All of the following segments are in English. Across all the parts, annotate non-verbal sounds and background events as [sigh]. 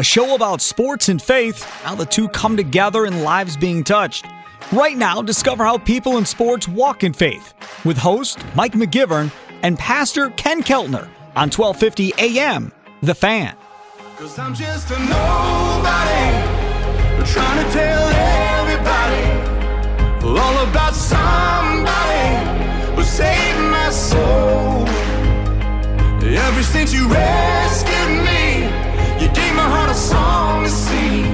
a show about sports and faith, how the two come together and lives being touched. Right now, discover how people in sports walk in faith with host Mike McGivern and Pastor Ken Keltner on 1250 AM, The Fan. Cause I'm just a nobody, trying to tell everybody all about somebody who saved my soul. Ever since you rescued a song to sing.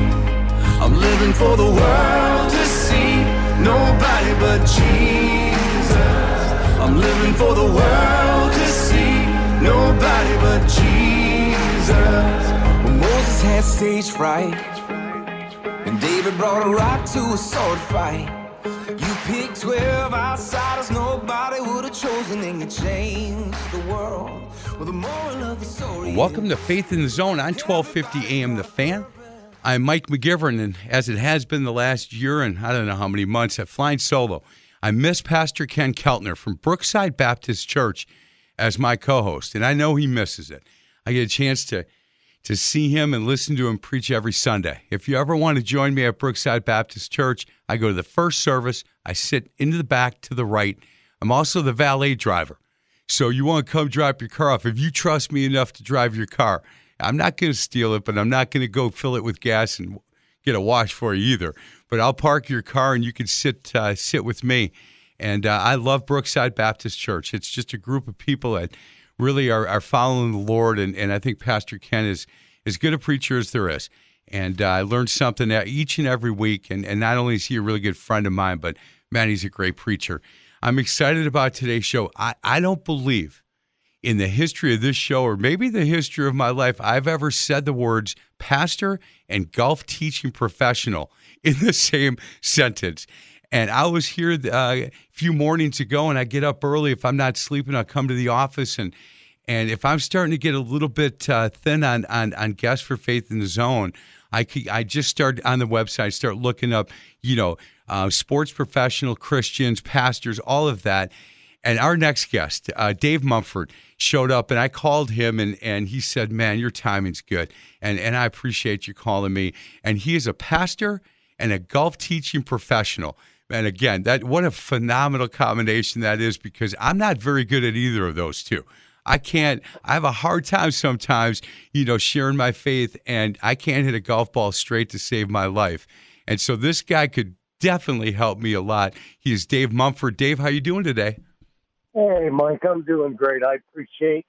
I'm living for the world to see. Nobody but Jesus. I'm living for the world to see. Nobody but Jesus. When Moses had stage fright, and David brought a rock to a sword fight. You picked 12 outsiders nobody would have chosen, and you changed the world. Welcome to Faith in the Zone on 1250 AM The Fan. I'm Mike McGivern, and as it has been the last year and I don't know how many months at Flying Solo, I miss Pastor Ken Keltner from Brookside Baptist Church as my co-host, and I know he misses it. I get a chance to to see him and listen to him preach every Sunday. If you ever want to join me at Brookside Baptist Church, I go to the first service. I sit into the back to the right. I'm also the valet driver. So you want to come drop your car off. If you trust me enough to drive your car, I'm not going to steal it, but I'm not going to go fill it with gas and get a wash for you either. But I'll park your car and you can sit uh, sit with me. And uh, I love Brookside Baptist Church. It's just a group of people that really are, are following the Lord, and, and I think Pastor Ken is as good a preacher as there is. And uh, I learned something each and every week. And, and not only is he a really good friend of mine, but man, he's a great preacher. I'm excited about today's show. I, I don't believe in the history of this show, or maybe the history of my life, I've ever said the words pastor and golf teaching professional [laughs] in the same sentence. And I was here uh, a few mornings ago, and I get up early. If I'm not sleeping, I'll come to the office. And, and if I'm starting to get a little bit uh, thin on, on, on guests for faith in the zone, I, I just start on the website, start looking up, you know, uh, sports professional, Christians, pastors, all of that. And our next guest, uh, Dave Mumford, showed up, and I called him, and, and he said, "Man, your timing's good, and and I appreciate you calling me." And he is a pastor and a golf teaching professional. And again, that what a phenomenal combination that is because I'm not very good at either of those two. I can't. I have a hard time sometimes, you know, sharing my faith, and I can't hit a golf ball straight to save my life. And so this guy could definitely helped me a lot. He is Dave Mumford. Dave, how you doing today? Hey, Mike, I'm doing great. I appreciate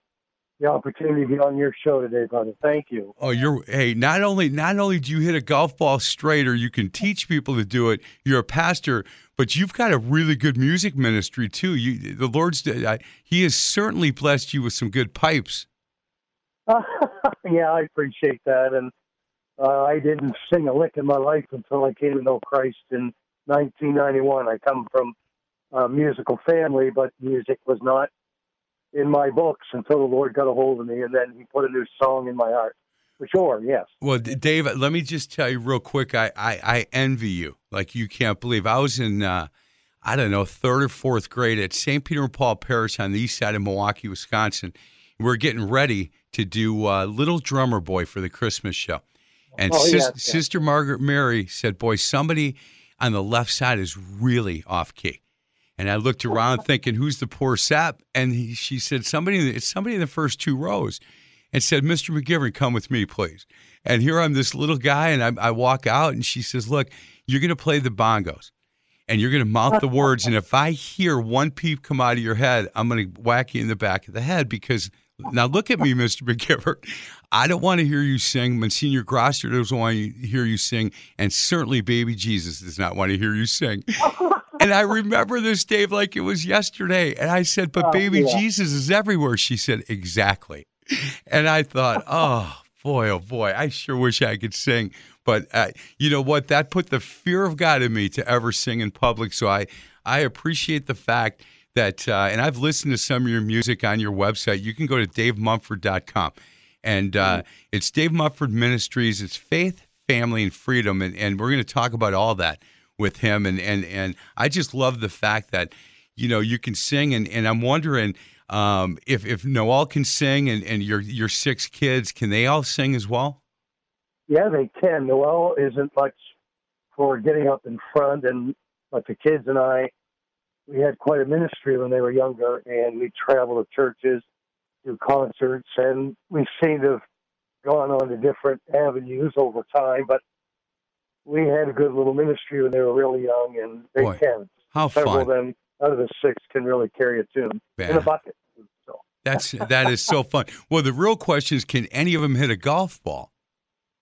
the opportunity to be on your show today, brother. Thank you. Oh, you're hey. Not only not only do you hit a golf ball straight, or you can teach people to do it. You're a pastor, but you've got a really good music ministry too. You, the Lord's, I, He has certainly blessed you with some good pipes. [laughs] yeah, I appreciate that, and uh, I didn't sing a lick in my life until I came to know Christ in 1991. I come from a musical family, but music was not in my books until the Lord got a hold of me, and then He put a new song in my heart. For sure, yes. Well, Dave, let me just tell you real quick. I, I, I envy you like you can't believe. I was in, uh, I don't know, third or fourth grade at St. Peter and Paul Parish on the east side of Milwaukee, Wisconsin. We're getting ready to do uh, Little Drummer Boy for the Christmas show. And oh, sis- yes, yes. Sister Margaret Mary said, Boy, somebody on the left side is really off key. And I looked around [laughs] thinking, Who's the poor sap? And he, she said, Somebody, it's somebody in the first two rows. And said, Mr. McGivern, come with me, please. And here I'm this little guy, and I, I walk out, and she says, Look, you're going to play the bongos. and you're going to mouth the words. And if I hear one peep come out of your head, I'm going to whack you in the back of the head because now look at me, Mr. McGivern. I don't want to hear you sing. Monsignor Grosser doesn't want to hear you sing, and certainly Baby Jesus does not want to hear you sing. [laughs] and I remember this, Dave, like it was yesterday. And I said, "But Oh, Baby yeah. Jesus is everywhere." She said, "Exactly." And I thought, [laughs] "Oh boy, oh boy, I sure wish I could sing." But uh, you know what? That put the fear of God in me to ever sing in public. So I, I appreciate the fact that, uh, and I've listened to some of your music on your website. You can go to davemumford.com. And uh, it's Dave Mumford Ministries. It's faith, family, and freedom. And, and we're going to talk about all that with him. And, and, and I just love the fact that, you know, you can sing. And, and I'm wondering um, if, if Noel can sing and, and your, your six kids, can they all sing as well? Yeah, they can. Noel isn't much for getting up in front, and but the kids and I, we had quite a ministry when they were younger, and we traveled to churches, do concerts, and we seem to have gone on to different avenues over time. But we had a good little ministry when they were really young, and they Boy, can. How Several fun. of them out of the six can really carry a tune in a bucket. So That's that is so fun. Well, the real question is, can any of them hit a golf ball?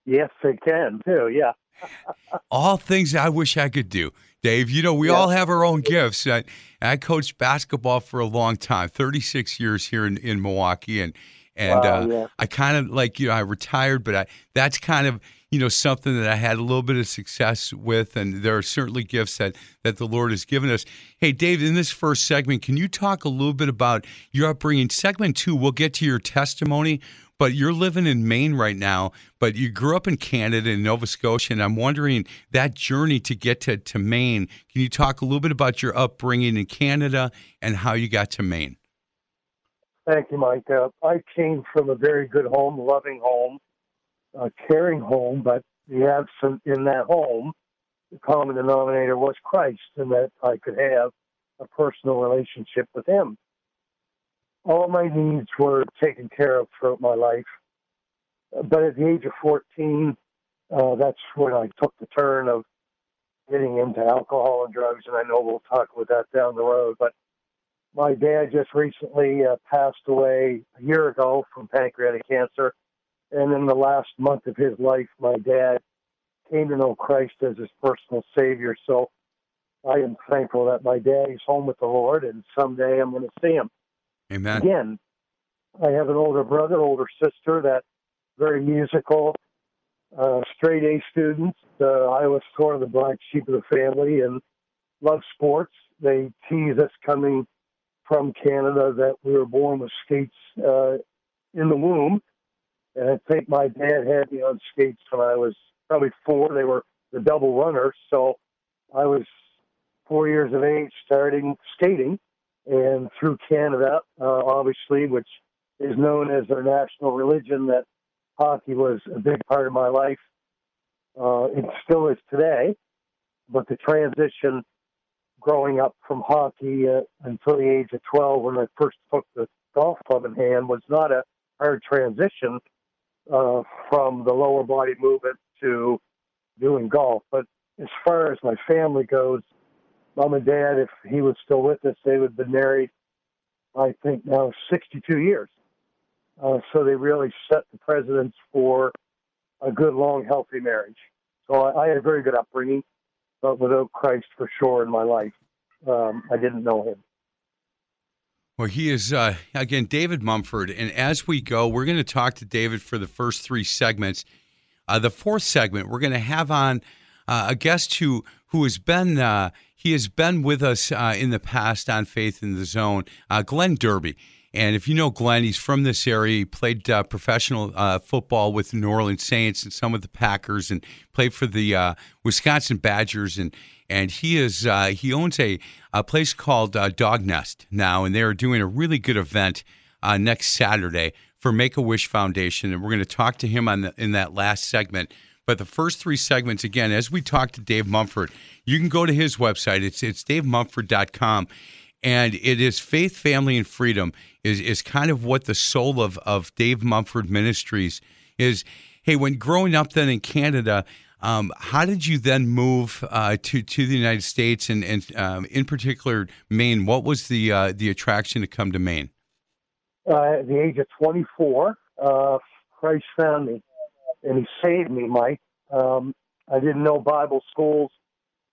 yes, they can too. Yeah. [laughs] All things I wish I could do, Dave. You know, we Yeah. all have our own gifts. I, I coached basketball for a long time, thirty six years here in, in Milwaukee, and and Wow, uh, yeah. I kind of like you know I retired, but I that's kind of you know something that I had a little bit of success with, and there are certainly gifts that that the Lord has given us. Hey, Dave, in this first segment, can you talk a little bit about your upbringing? Segment two, we'll get to your testimony, but you're living in Maine right now, but you grew up in Canada in Nova Scotia, and I'm wondering that journey to get to, to Maine. Can you talk a little bit about your upbringing in Canada and how you got to Maine? Thank you, Mike. Uh, I came from a very good home, loving home, a caring home, but the absent in that home, the common denominator was Christ, and that I could have a personal relationship with Him. All my needs were taken care of throughout my life. But at the age of 14, uh, that's when I took the turn of getting into alcohol and drugs, and I know we'll talk about that down the road. But my dad just recently uh, passed away a year ago from pancreatic cancer. And in the last month of his life, my dad came to know Christ as his personal Savior. So I am thankful that my dad is home with the Lord, and someday I'm going to see him Amen. again. I have an older brother, older sister that very musical, uh, straight A students. Uh, I was sort of the black sheep of the family and love sports. They tease us coming from Canada that we were born with skates uh, in the womb. And I think my dad had me on skates when I was probably four. They were the double runners. So I was four years of age starting skating and through Canada, uh, obviously, which is known as their national religion, that hockey was a big part of my life. Uh, it still is today, but the transition growing up from hockey uh, until the age of 12 when I first took the golf club in hand was not a hard transition uh, from the lower body movement to doing golf. But as far as my family goes, mom and dad, if he was still with us, they would have been married, I think now 62 years. Uh, so they really set the precedence for a good, long, healthy marriage. So I, I had a very good upbringing, but without Christ for sure in my life, um, I didn't know him. Well, he is, uh, again, David Mumford. And as we go, we're going to talk to David for the first three segments. Uh, the fourth segment, we're going to have on uh, a guest who who has been uh, he has been with us uh, in the past on Faith in the Zone, uh, Glenn Derby. And if you know Glenn, he's from this area. He played uh, professional uh, football with the New Orleans Saints and some of the Packers, and played for the uh, Wisconsin Badgers. And and he is uh, he owns a, a place called uh, Dog Nest now, and they are doing a really good event uh, next Saturday for Make a Wish Foundation, and we're going to talk to him on the, in that last segment. But the first three segments, again, as we talk to Dave Mumford, you can go to his website. It's it's davemumford.com. And it is faith, family, and freedom is, is kind of what the soul of, of Dave Mumford Ministries is. Hey, when growing up then in Canada, Um, how did you then move uh, to to the United States and, and um, in particular Maine? What was the uh, the attraction to come to Maine? Uh, at the age of 24, uh, Christ found me, and He saved me, Mike. Um, I didn't know Bible schools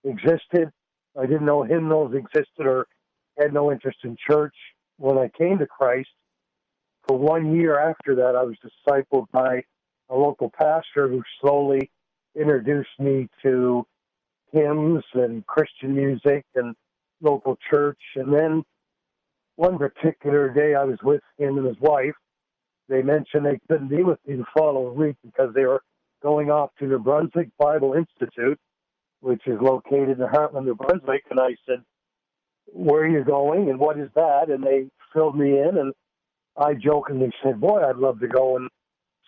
existed. I didn't know hymnals existed or had no interest in church. When I came to Christ, for one year after that, I was discipled by a local pastor who slowly introduced me to hymns and Christian music and local church. And then one particular day, I was with him and his wife. They mentioned they couldn't be with me the following week because they were going off to New Brunswick Bible Institute, which is located in Hartland, New Brunswick. And I said, Where are you going and what is that? And they filled me in. And I jokingly said, Boy, I'd love to go and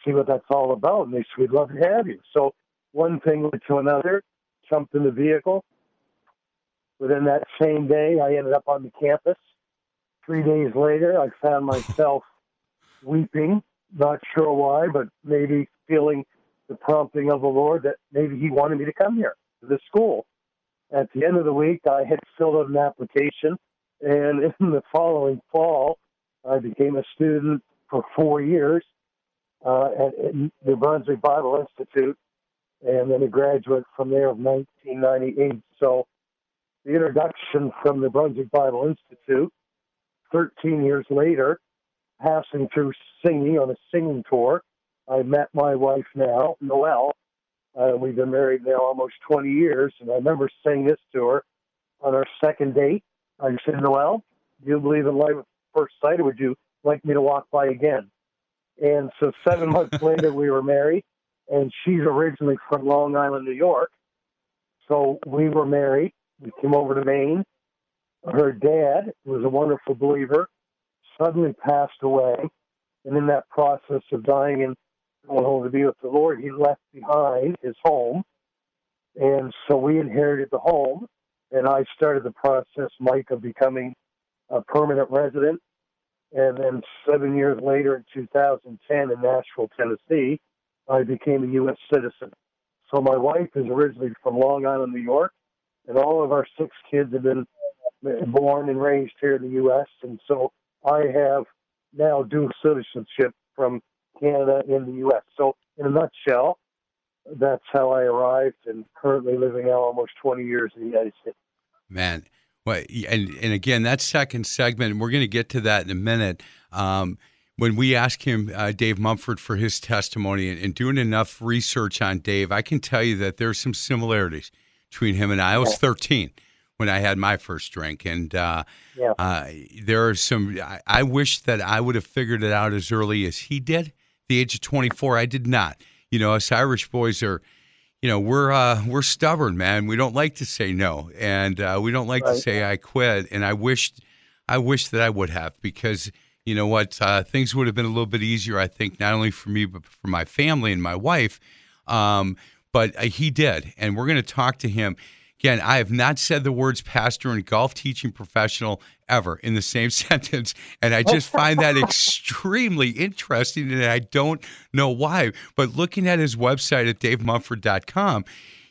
see what that's all about. And they said, We'd love to have you. So one thing led to another, jumped in the vehicle. Within that same day, I ended up on the campus. Three days later, I found myself [laughs] weeping, not sure why, but maybe feeling the prompting of the Lord that maybe He wanted me to come here to this school. At the end of the week, I had filled out an application, and [laughs] in the following fall, I became a student for four years uh, at, at New Brunswick Bible Institute, and then a graduate from there of 1998. So the introduction from the Brunswick Bible Institute, 13 years later, passing through singing on a singing tour, I met my wife now, Noelle. Uh, we've been married now almost 20 years, and I remember saying this to her on our second date. I said, Noelle, do you believe in love at first sight, or would you like me to walk by again? And so seven months [laughs] later, we were married, and she's originally from Long Island, New York. So we were married. We came over to Maine. Her dad was a wonderful believer, suddenly passed away. And in that process of dying and going home to be with the Lord, he left behind his home. And so we inherited the home. And I started the process, Mike, of becoming a permanent resident. And then seven years later, in 2010, in Nashville, Tennessee, I became a U.S. citizen. So my wife is originally from Long Island, New York, and all of our six kids have been born and raised here in the U.S. And so I have now dual citizenship from Canada and the U.S. So in a nutshell, that's how I arrived and currently living now almost 20 years in the United States. Man, well, and and again, that second segment, we're going to get to that in a minute. Um, when we asked him, uh, Dave Mumford, for his testimony and, and, doing enough research on Dave, I can tell you that there's some similarities between him and I. I was 13 when I had my first drink, and uh, yeah. uh, there are some. I, I, wish that I would have figured it out as early as he did. The age of 24, I did not. You know, us Irish boys are you know we're uh, we're stubborn, man. We don't like to say no, and uh, we don't like right. to say I quit. And I wished, I wish that I would have because you know what, uh, things would have been a little bit easier. I think not only for me but for my family and my wife. Um, but uh, he did, and we're going to talk to him. Again, I have not said the words pastor and golf teaching professional ever in the same [laughs] sentence. And I just [laughs] find that extremely interesting. And I don't know why. But looking at his website at davemumford.com,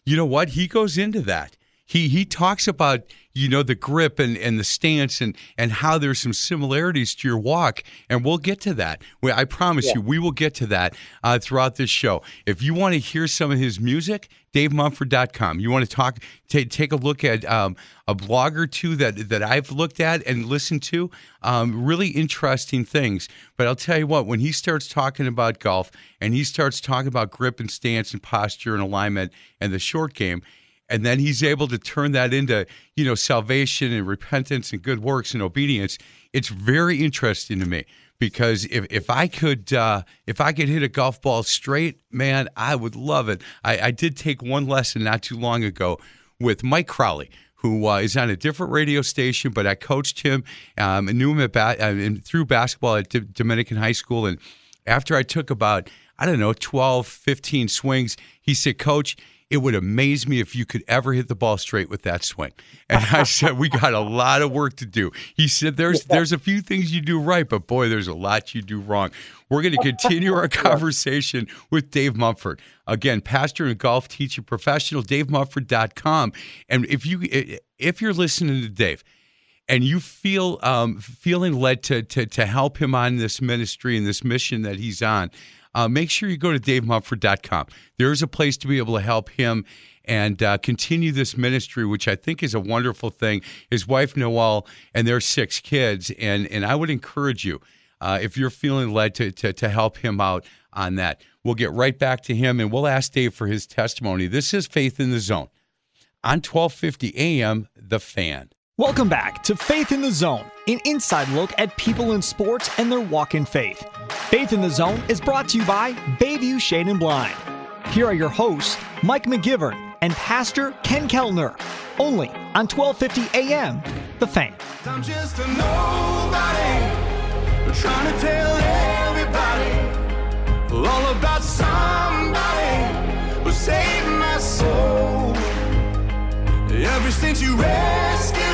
you know what? He goes into that. He he talks about you know the grip and, and the stance and and how there's some similarities to your walk and we'll get to that. We, i promise yeah. you we will get to that uh, throughout this show. If you want to hear some of his music davemumford.com you want to talk t- take a look at um, a blog or two that that i've looked at and listened to um, really interesting things. But i'll tell you what when he starts talking about golf and he starts talking about grip and stance and posture and alignment and the short game and then he's able to turn that into you know salvation and repentance and good works and obedience it's very interesting to me because if, if I could uh, if I could hit a golf ball straight, man, I would love it. I, I did take one lesson not too long ago with Mike Crowley, who uh, is on a different radio station, but I coached him um, and knew him ba- uh, through basketball at D- Dominican High School. And after I took about I don't know 12, 15 swings, he said, "Coach, it would amaze me if you could ever hit the ball straight with that swing. And I [laughs] said, we got a lot of work to do. He said, there's there's a few things you do right, but boy, there's a lot you do wrong. We're going to continue our [laughs] [laughs] conversation with Dave Mumford. Again, pastor and golf teacher professional, davemumford.com. And if you if you're listening to Dave and you feel um, feeling led to, to to help him on this ministry and this mission that he's on, uh, make sure you go to davemumford.com. There's a place to be able to help him and uh, continue this ministry, which I think is a wonderful thing. His wife Noel and their six kids, and and I would encourage you uh, if you're feeling led to, to to help him out on that. We'll get right back to him, and we'll ask Dave for his testimony. This is Faith in the Zone on 1250 AM. The Fan. Welcome back to Faith in the Zone, an inside look at people in sports and their walk in faith. Faith in the Zone is brought to you by Bayview Shade and Blind. Here are your hosts, Mike McGivern and Pastor Ken Keltner, only on 1250 AM, The Fan. I'm just a nobody, trying to tell everybody all about somebody who saved my soul. Ever since you rescued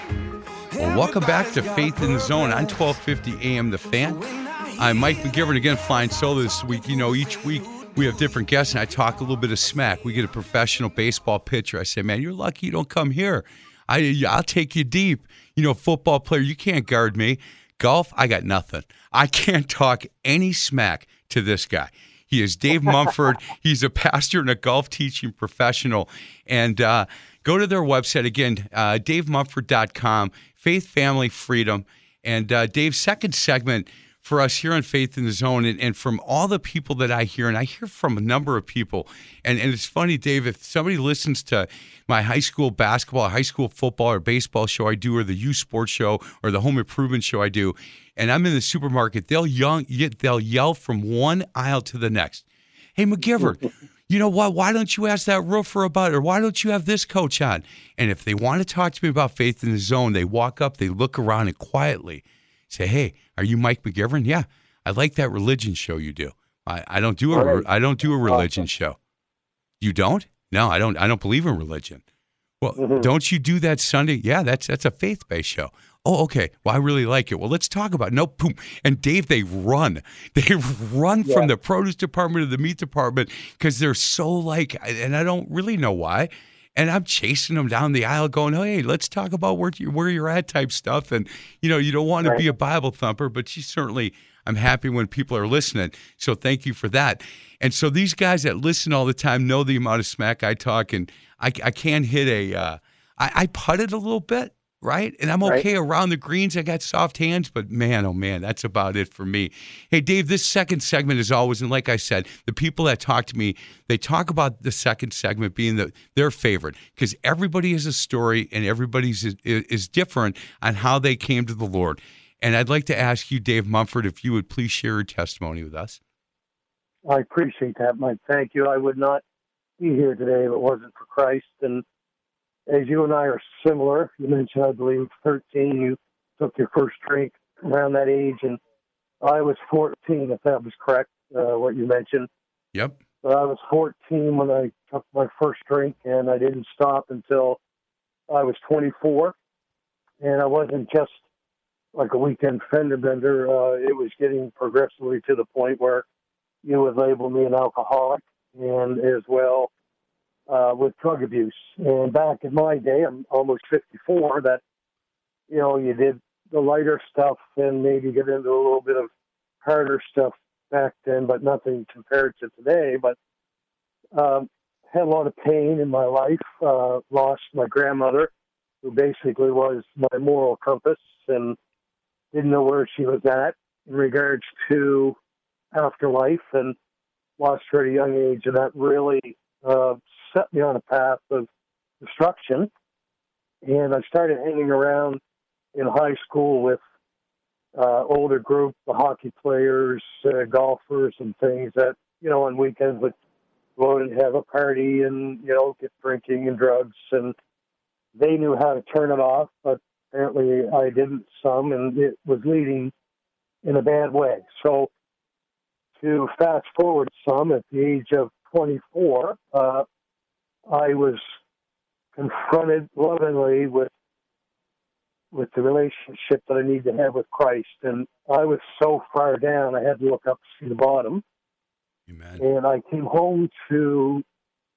Well, welcome back to Faith in the Zone on 1250 AM The Fan. I'm Mike McGivern again, flying solo this week. You know, each week we have different guests, and I talk a little bit of smack. We get a professional baseball pitcher. I say, man, you're lucky you don't come here. I, I'll take you deep. You know, football player, you can't guard me. Golf, I got nothing. I can't talk any smack to this guy. He is Dave Mumford. [laughs] He's a pastor and a golf teaching professional. And uh, go to their website again, uh, davemumford.com, Faith, Family, Freedom. And uh, Dave's second segment for us here on Faith in the Zone, and, and from all the people that I hear, and I hear from a number of people, and, and it's funny, Dave, if somebody listens to my high school basketball, high school football, or baseball show I do, or the youth sports show, or the home improvement show I do, and I'm in the supermarket, they'll young, they'll yell from one aisle to the next. Hey, McGivern, you know what? Why don't you ask that roofer about it? Or why don't you have this coach on? And if they want to talk to me about faith in the zone, they walk up, they look around, and quietly say, "Hey, are you Mike McGivern? Yeah, I like that religion show you do. I, I don't do a I don't do a religion show. You don't? No, I don't. I don't believe in religion. Well, Mm-hmm. don't you do that Sunday? Yeah, that's that's a faith based show. Oh, okay. Well, I really like it. Well, let's talk about it. no boom. And Dave, they run. [laughs] They run from the produce department to the meat department because they're so like, and I don't really know why. And I'm chasing them down the aisle, going, "Hey, let's talk about where you, where you're at," type stuff. And you know, you don't want to be a Bible thumper, but you certainly. I'm happy when people are listening. So thank you for that. And so these guys that listen all the time know the amount of smack I talk, and I, I can hit a. Uh, I, I putted a little bit, right? And I'm Right. okay around the greens. I got soft hands, but man, oh man, that's about it for me. Hey, Dave, this second segment is always, and like I said, the people that talk to me, they talk about the second segment being the, their favorite because everybody has a story and everybody's is, is different on how they came to the Lord. And I'd like to ask you, Dave Mumford, if you would please share your testimony with us. I appreciate that, Mike. Thank you. I would not be here today if it wasn't for Christ. And as you and I are similar, you mentioned, I believe, 13, you took your first drink around that age, and I was 14, if that was correct, uh, what you mentioned. Yep. But I was 14 when I took my first drink, and I didn't stop until I was 24. And I wasn't just like a weekend fender bender. Uh, it was getting progressively to the point where you would label me an alcoholic, and as well uh, with drug abuse. And back in my day, I'm almost 54. That you know, you did the lighter stuff and maybe get into a little bit of harder stuff back then, but nothing compared to today. But um, had a lot of pain in my life. Uh, lost my grandmother, who basically was my moral compass, and didn't know where she was at in regards to afterlife, and lost her at a young age, and that really uh, set me on a path of destruction. And I started hanging around in high school with uh, older group, the hockey players, uh, golfers, and things that you know on weekends would go out and have a party and you know get drinking and drugs, and they knew how to turn it off, but apparently I didn't some, and it was leading in a bad way. So to fast forward some, at the age of 24, uh, I was confronted lovingly with with the relationship that I need to have with Christ. And I was so far down, I had to look up to see the bottom. Amen. And I came home to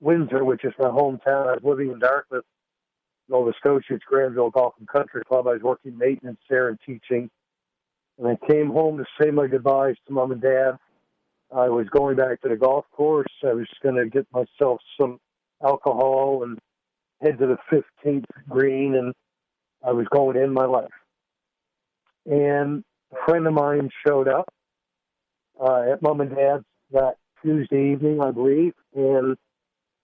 Windsor, which is my hometown. I was living in Dartmouth, Nova Scotia. It's Granville Golf and Country Club. I was working maintenance there and teaching. And I came home to say my goodbyes to mom and dad. I was going back to the golf course. I was going to get myself some alcohol and head to the 15th green and I was going to end my life. And a friend of mine showed up uh, at mom and dad's that Tuesday evening, I believe, and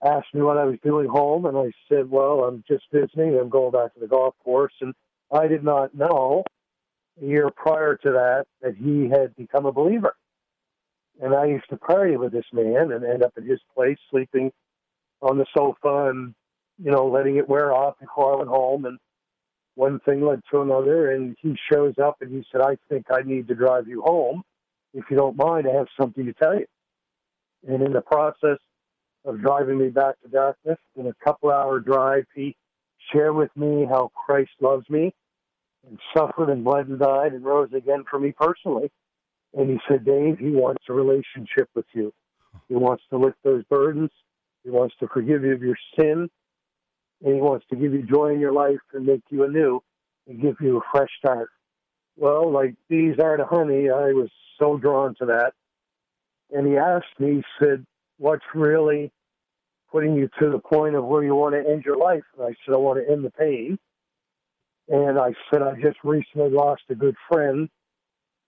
asked me what I was doing home. And I said, Well, I'm just visiting. I'm going back to the golf course. And I did not know a year prior to that that he had become a believer. And I used to party with this man and end up at his place sleeping on the sofa and, you know, letting it wear off I went home. And one thing led to another, and he shows up and he said, I think I need to drive you home. If you don't mind, I have something to tell you. And in the process of driving me back to darkness in a couple hour drive, he shared with me how Christ loves me and suffered and bled and died and rose again for me personally. And he said, Dave, he wants a relationship with you. He wants to lift those burdens. He wants to forgive you of your sin and he wants to give you joy in your life and make you anew and give you a fresh start. Well, like bees are to honey, I was so drawn to that. And he asked me, he said, What's really putting you to the point of where you want to end your life? And I said, I want to end the pain. And I said, I just recently lost a good friend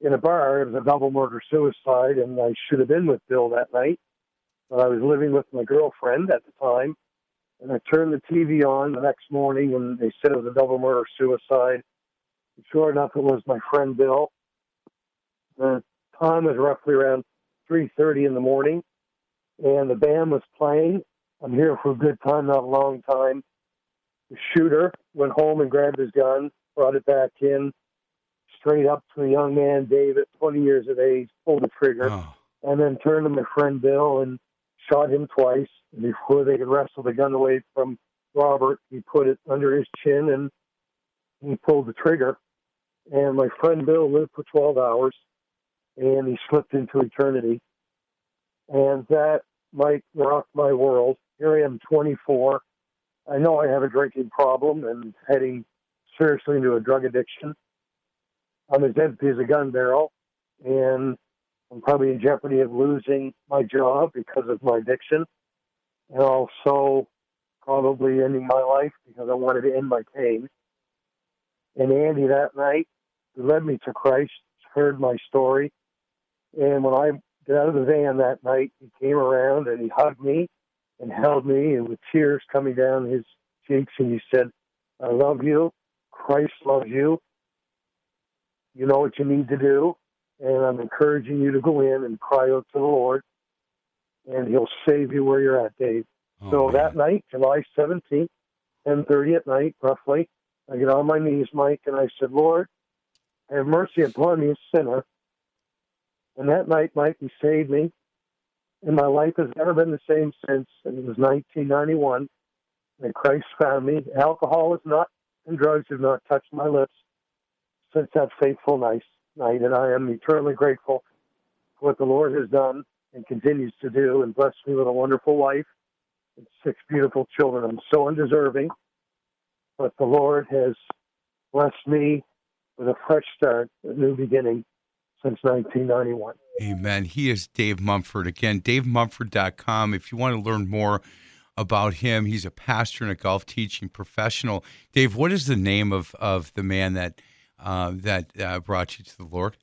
in a bar. It was a double murder suicide, and I should have been with Bill that night. But I was living with my girlfriend at the time and I turned the TV on the next morning, and they said it was a double murder suicide. Sure enough, it was my friend Bill. The time was roughly around 3:30 in the morning, and the band was playing. I'm here for a good time, not a long time. The shooter went home and grabbed his gun, brought it back in, straight up to a young man, David, 20 years of age, pulled the trigger, Oh, and then turned to my friend Bill and shot him twice. And before they could wrestle the gun away from Robert, he put it under his chin and he pulled the trigger. And my friend Bill lived for 12 hours and he slipped into eternity. And that might rock my world. Here I am, 24. I know I have a drinking problem and heading seriously into a drug addiction. I'm as empty as a gun barrel, and I'm probably in jeopardy of losing my job because of my addiction, and also probably ending my life because I wanted to end my pain. And Andy that night, led me to Christ, heard my story, and when I got out of the van that night, he came around and he hugged me and held me, and with tears coming down his cheeks, and he said, "I love you. Christ loves you. You know what you need to do." and I'm encouraging you to go in and cry out to the Lord, and He'll save you where you're at, Dave. oh, so man. that night, July 17th, 10:30 at night, roughly, I get on my knees, Mike, and I said, Lord, have mercy upon me, a sinner. And that night, Mike, He saved me, and my life has never been the same since. And it was 1991, and Christ found me. Alcohol has not and drugs have not touched my lips since that night night, and I am eternally grateful for what the Lord has done and continues to do and blessed me with a wonderful wife and six beautiful children. I'm so undeserving, but the Lord has blessed me with a fresh start, a new beginning since 1991. Amen. He is Dave Mumford. Again, davemumford.com. If you want to learn more about him, he's a pastor and a golf teaching professional. Dave, what is the name of, of the man that uh, that uh, brought you to the Lord?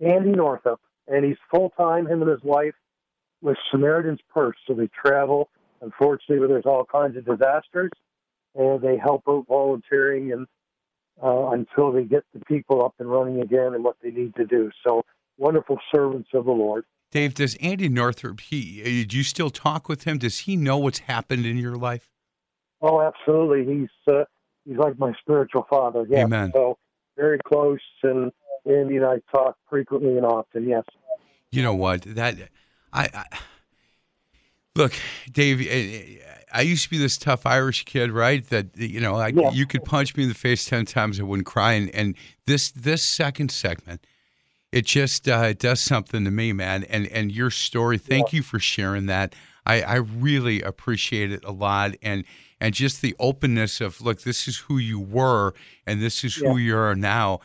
Andy Northup, and he's full time, him and his wife, with Samaritan's Purse. So they travel unfortunately, there's all kinds of disasters, and they help out volunteering and uh, until they get the people up and running again and what they need to do. So wonderful servants of the Lord. Dave, does Andy Northrup, he, do you still talk with him? Does he know what's happened in your life? Oh, absolutely. He's uh, he's like my spiritual father. Yeah. Amen. So very close, and Andy and I talk frequently and often. Yes. You know what? That I, I look, Dave. eh, I used to be this tough Irish kid, right? That you know, I, Yeah. you could punch me in the face ten times, I wouldn't cry. And, and this this second segment, it just uh, it does something to me, man. And and your story, thank you for sharing that. I, I really appreciate it a lot, and and just the openness of look, this is who you were, and this is who you are now.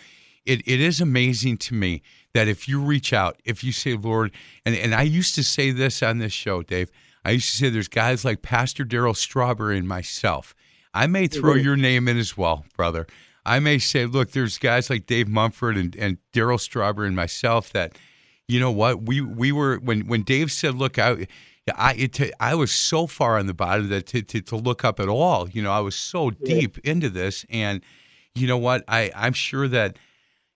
It it is amazing to me that if you reach out, if you say, Lord, and and I used to say this on this show, Dave. I used to say there's guys like Pastor Darryl Strawberry and myself. I may throw your name in as well, brother. I may say, look, there's guys like Dave Mumford and, and Darryl Strawberry and myself that, you know what, we we were when when Dave said, look, I I it, I was so far on the bottom that to, to to look up at all, you know, I was so deep into this, and you know what, I I'm sure that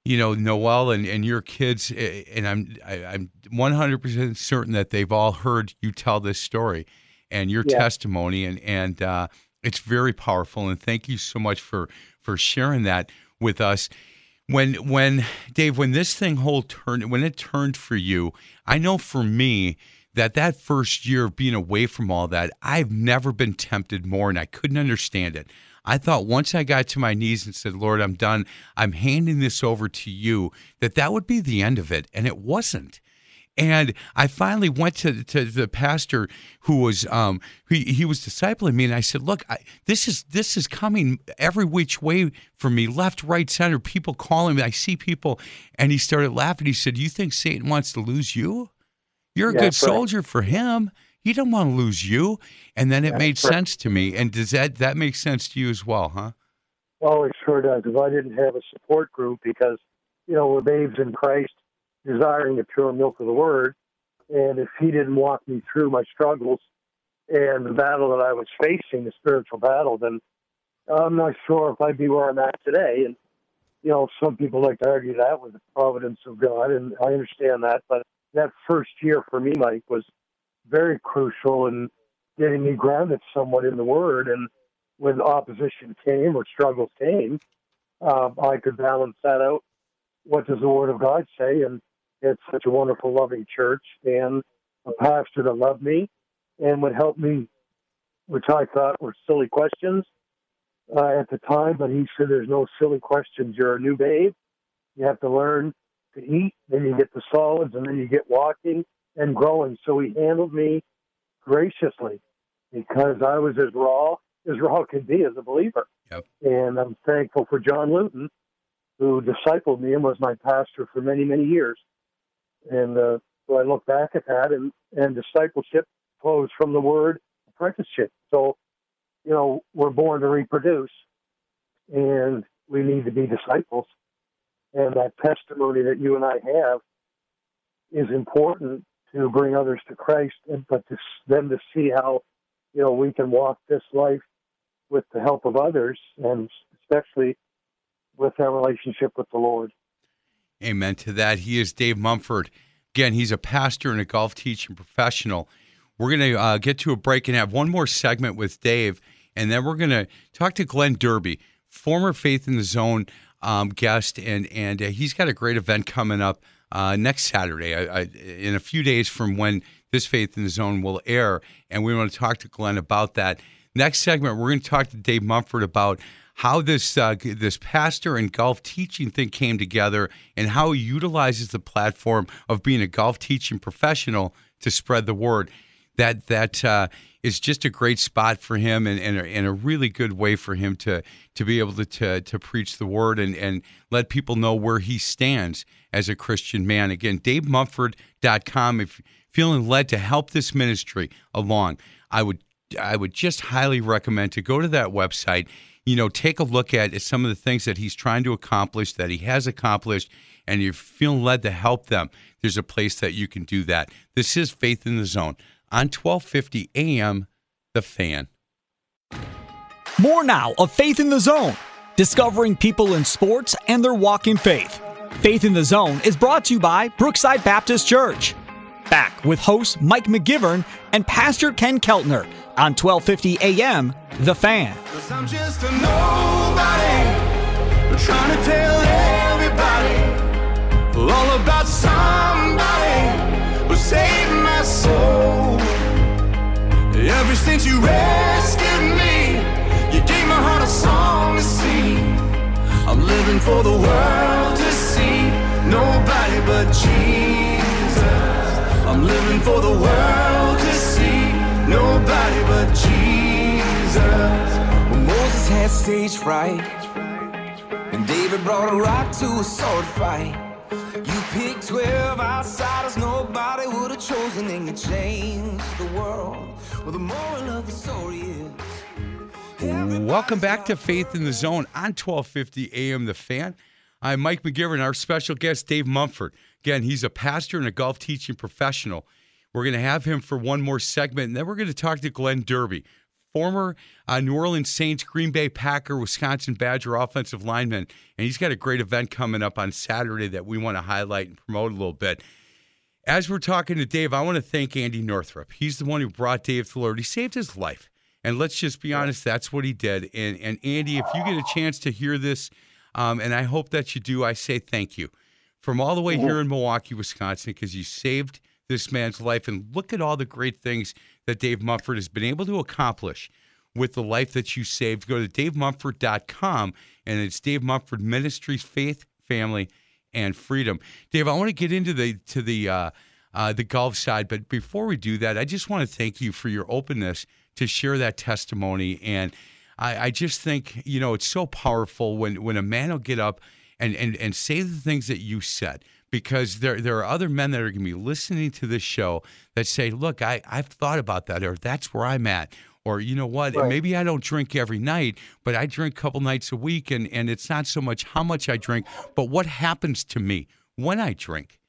you know Noel and, and your kids, eh, and I'm I, I'm 100 percent certain that they've all heard you tell this story and your Yeah. testimony, and and uh, it's very powerful. And thank you so much for for sharing that with us. When when Dave, when this thing whole turned, when it turned for you, I know for me that that first year of being away from all that, I've never been tempted more, and I couldn't understand it. I thought once I got to my knees and said, "Lord, I'm done. I'm handing this over to you," that that would be the end of it, and it wasn't. And I finally went to, to the pastor who was um he, he was discipling me, and I said, "Look, I, this is this is coming every which way for me, left, right, center. People calling me. I see people." And he started laughing. He said, "You think Satan wants to lose you? You're a Yeah, good soldier for him. He don't want to lose you." And then it made right. sense to me. And does that that make sense to you as well, huh? Oh, it sure does. If I didn't have a support group, because you know we're babes in Christ, desiring the pure milk of the Word, and if He didn't walk me through my struggles and the battle that I was facing, the spiritual battle, then I'm not sure if I'd be where I'm at today. And you know, some people like to argue that with the providence of God, and I understand that. But that first year for me, Mike, was very crucial in getting me grounded somewhat in the Word and when opposition came or struggles came, um, I could balance that out. What does the Word of God say? And it's such a wonderful, loving church and a pastor that loved me and would help me, which I thought were silly questions uh, at the time. But he said, "There's no silly questions. You're a new babe. You have to learn to eat. Then you get the solids, and then you get walking and growing." So he handled me graciously because I was as raw as raw [laughs] could be as a believer. Yep. And I'm thankful for John Luton, who discipled me and was my pastor for many, many years. And uh, so I look back at that, and, and discipleship flows from the word apprenticeship. So, you know, we're born to reproduce, and we need to be disciples. And that testimony that you and I have is important to bring others to Christ, and but to them to see how you know we can walk this life with the help of others, and especially with our relationship with the Lord. Amen to that. He is Dave Mumford. Again, he's a pastor and a golf teaching professional. We're going to uh, get to a break and have one more segment with Dave, and then we're going to talk to Glenn Derby, former Faith in the Zone um, guest, and and uh, he's got a great event coming up uh, next Saturday, I, I, in a few days from when this Faith in the Zone will air, and we want to talk to Glenn about that. Next segment, we're going to talk to Dave Mumford about how this uh, this pastor and golf teaching thing came together and how he utilizes the platform of being a golf teaching professional to spread the word. That that uh, is just a great spot for him and, and, a, and a really good way for him to to be able to to, to preach the word and, and let people know where he stands as a Christian man. Again, DaveMumford.com. If you're feeling led to help this ministry along, I would I would just highly recommend to go to that website. You know, take a look at some of the things that he's trying to accomplish, that he has accomplished, and you're feeling led to help them. There's a place that you can do that. This is Faith in the Zone on 1250 AM The Fan. More now of Faith in the Zone, discovering people in sports and their walk in faith. Faith in the Zone is brought to you by Brookside Baptist Church. Back with host Mike McGivern and Pastor Ken Keltner on 1250 AM The Fan. I'm just a nobody trying to tell everybody all about somebody who saved my soul. Ever since you rescued me, you gave my heart a song to sing. I'm living for the world to see nobody but Jesus. I'm living for the world to see nobody but Jesus. When Moses had stage fright, and David brought a rock to a sword fight. You picked 12 outsiders nobody would have chosen, and you changed the world. Well, the moral of the story is. Welcome back to Faith in the Zone on 1250 AM The Fan. I'm Mike McGivern, our special guest, Dave Mumford. Again, he's a pastor and a golf teaching professional. We're going to have him for one more segment, and then we're going to talk to Glenn Derby, former uh, New Orleans Saints, Green Bay Packer, Wisconsin Badger offensive lineman. And he's got a great event coming up on Saturday that we want to highlight and promote a little bit. As we're talking to Dave, I want to thank Andy Northrup. He's the one who brought Dave to the Lord. He saved his life. And let's just be honest, that's what he did. And, and Andy, if you get a chance to hear this, um, and I hope that you do, I say thank you from all the way here in Milwaukee, Wisconsin, because you saved this man's life. And look at all the great things that Dave Mumford has been able to accomplish with the life that you saved. Go to davemumford.com, and it's Dave Mumford Ministries, Faith, Family, and Freedom. Dave, I want to get into the to the uh, uh, the golf side, but before we do that, I just want to thank you for your openness to share that testimony. And I, I just think you know it's so powerful when when a man will get up and and and say the things that you said because there there are other men that are going to be listening to this show that say, "Look, I I've thought about that, or that's where I'm at." Or you know what? Right. Maybe I don't drink every night, but I drink a couple nights a week, and and it's not so much how much I drink, but what happens to me when I drink.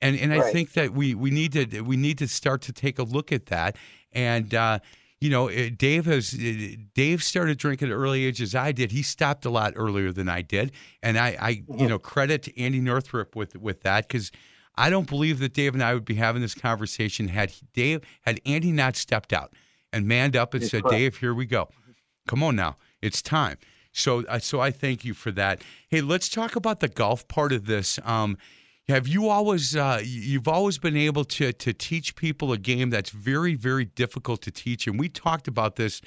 And and I think that we we need to we need to start to take a look at that. And uh, you know, eh, Dave has eh, Dave started drinking at early age as I did. He stopped a lot earlier than I did, and I, I you know credit to Andy Northrup with with that because I don't believe that Dave and I would be having this conversation had Dave had Andy not stepped out and manned up and said, correct. "Dave, here we go. Come on now, it's time." So, uh, so I thank you for that. Hey, let's talk about the golf part of this. Um, have you always uh, you've always been able to to teach people a game that's very very difficult to teach? And we talked about this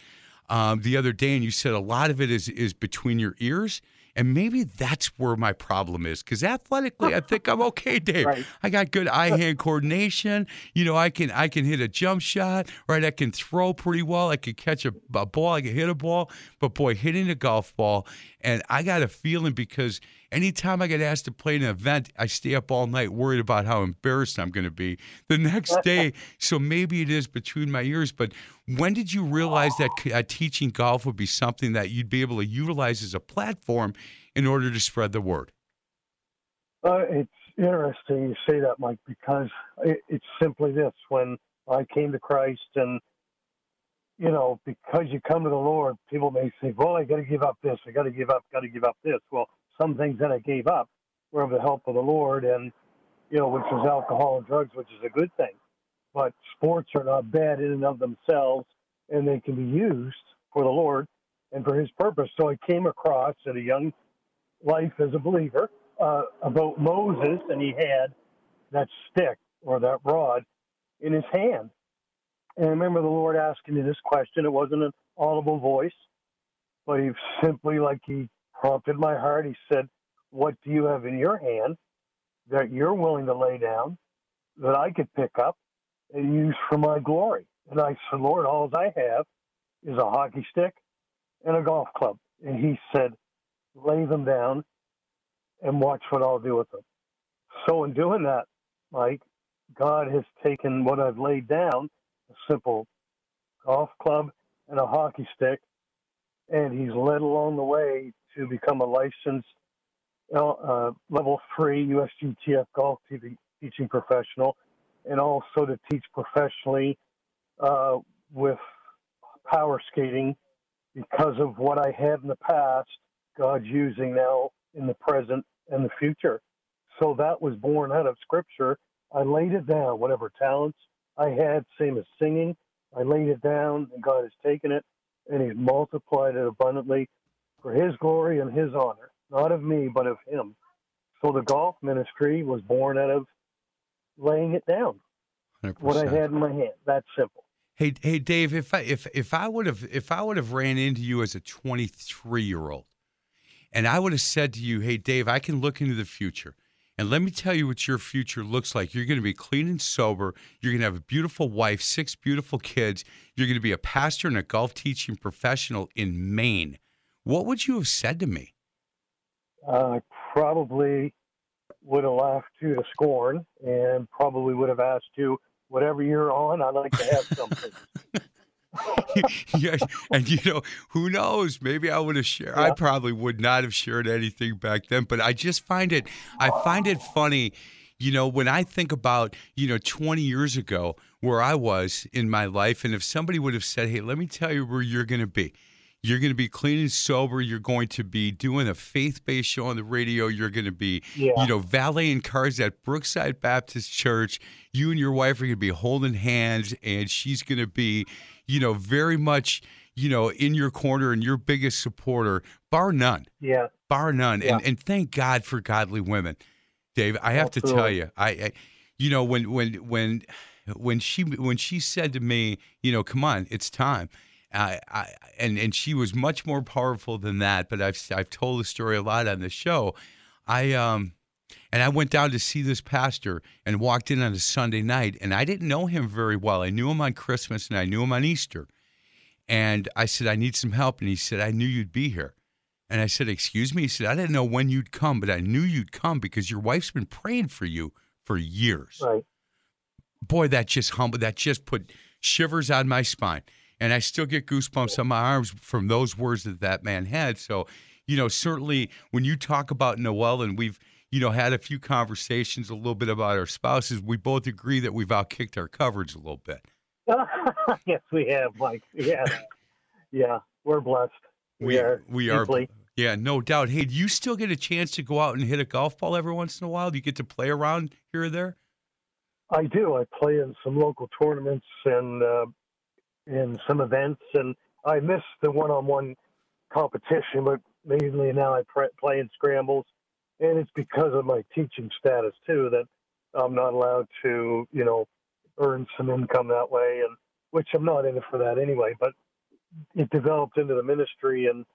um, the other day, and you said a lot of it is is between your ears. And maybe that's where my problem is because athletically, I think I'm okay, [laughs] Dave. Right. I got good eye-hand coordination. You know, I can I can hit a jump shot, right? I can throw pretty well. I can catch a, a ball. I can hit a ball. But boy, hitting a golf ball, and I got a feeling because anytime I get asked to play an event, I stay up all night worried about how embarrassed I'm going to be the next [laughs] day. so maybe it is between my ears. But when did you realize that uh, teaching golf would be something that you'd be able to utilize as a platform in order to spread the word? Uh, it's interesting you say that, Mike, because it, it's simply this: when I came to Christ, and you know, because you come to the Lord, people may say, "Well, I got to give up this. I got to give up. Got to give up this." Well, some things that I gave up were of the help of the Lord, and you know, which was alcohol and drugs, which is a good thing. But sports are not bad in and of themselves, and they can be used for the Lord and for His purpose. So I came across at a young life as a believer uh, about Moses, and he had that stick or that rod in his hand. And I remember the Lord asking me this question. It wasn't an audible voice, but he simply, like he prompted my heart, he said, What do you have in your hand that you're willing to lay down that I could pick up and use for my glory? And I said, Lord, all I have is a hockey stick and a golf club. And he said, Lay them down and watch what I'll do with them. So in doing that, Mike, God has taken what I've laid down, a simple golf club and a hockey stick, and he's led along the way to become a licensed uh, level three USGTF golf teaching professional, and also to teach professionally uh, with power skating because of what I had in the past, God's using now in the present and the future. So that was born out of Scripture. I laid it down, whatever talents I had, same as singing. I laid it down, and God has taken it and He's multiplied it abundantly for His glory and His honor, not of me, but of Him. So the golf ministry was born out of laying it down, 100%. what I had in my hand. That simple. Hey, hey, Dave. If I if if I would have if I would have ran into you as a 23 year old, and I would have said to you, "Hey, Dave, I can look into the future, and let me tell you what your future looks like. You're going to be clean and sober. You're going to have a beautiful wife, six beautiful kids. You're going to be a pastor and a golf teaching professional in Maine." What would you have said to me? Uh, I probably would have laughed you to scorn and probably would have asked you, whatever you're on, I'd like to have something. [laughs] [laughs] yeah, and you know, who knows? Maybe I would have shared. I probably would not have shared anything back then. But I just find it. I find it funny. You know, when I think about you know 20 years ago where I was in my life, and if somebody would have said, "Hey, let me tell you where you're going to be." You're going to be clean and sober. You're going to be doing a faith-based show on the radio. You're going to be, Yeah. you know, valeting cars at Brookside Baptist Church. You and your wife are going to be holding hands, and she's going to be, you know, very much, you know, in your corner and your biggest supporter, bar none, yeah. bar none. Yeah. And and thank God for godly women, Dave. I have to tell you, I, I, you know, when when when when she when she said to me, you know, come on, it's time. I, I and and she was much more powerful than that. But I've I've told the story a lot on the show. I um and I went down to see this pastor and walked in on a Sunday night, and I didn't know him very well. I knew him on Christmas and I knew him on Easter. And I said, I need some help. And he said, I knew you'd be here. And I said, Excuse me? He said, I didn't know when you'd come, but I knew you'd come because your wife's been praying for you for years. Right. Boy, that just humbled, that just put shivers on my spine. And I still get goosebumps on my arms from those words that that man had. So, you know, certainly when you talk about Noel, and we've, you know, had a few conversations a little bit about our spouses, we both agree that we've outkicked our coverage a little bit. [laughs] yes, we have, Mike. Yeah. yeah. We're blessed. We are. we are deeply. yeah, no doubt. Hey, do you still get a chance to go out and hit a golf ball every once in a while? Do you get to play around here or there? I do. I play in some local tournaments and uh, in some events, and I miss the one-on-one competition, but mainly now I pre- play in scrambles, and it's because of my teaching status too that I'm not allowed to, you know, earn some income that way, and which I'm not in it for that anyway. But it developed into the ministry, and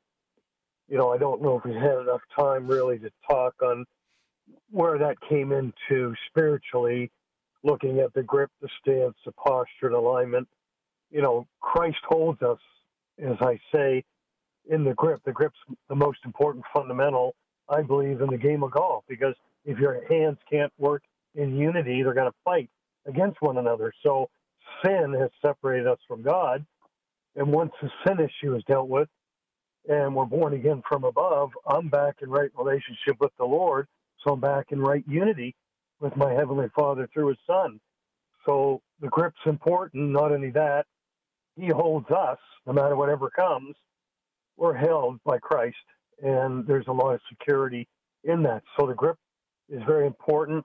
you know, I don't know if we had enough time really to talk on where that came into spiritually looking at the grip, the stance, the posture, and alignment. You know, Christ holds us, as I say, in the grip. The grip's the most important fundamental, I believe, in the game of golf because if your hands can't work in unity, they're going to fight against one another. So sin has separated us from God. And once the sin issue is dealt with and we're born again from above, I'm back in right relationship with the Lord. So I'm back in right unity with my Heavenly Father through His Son. So the grip's important. Not only that, He holds us no matter whatever comes. We're held by Christ, and there's a lot of security in that. So the grip is very important.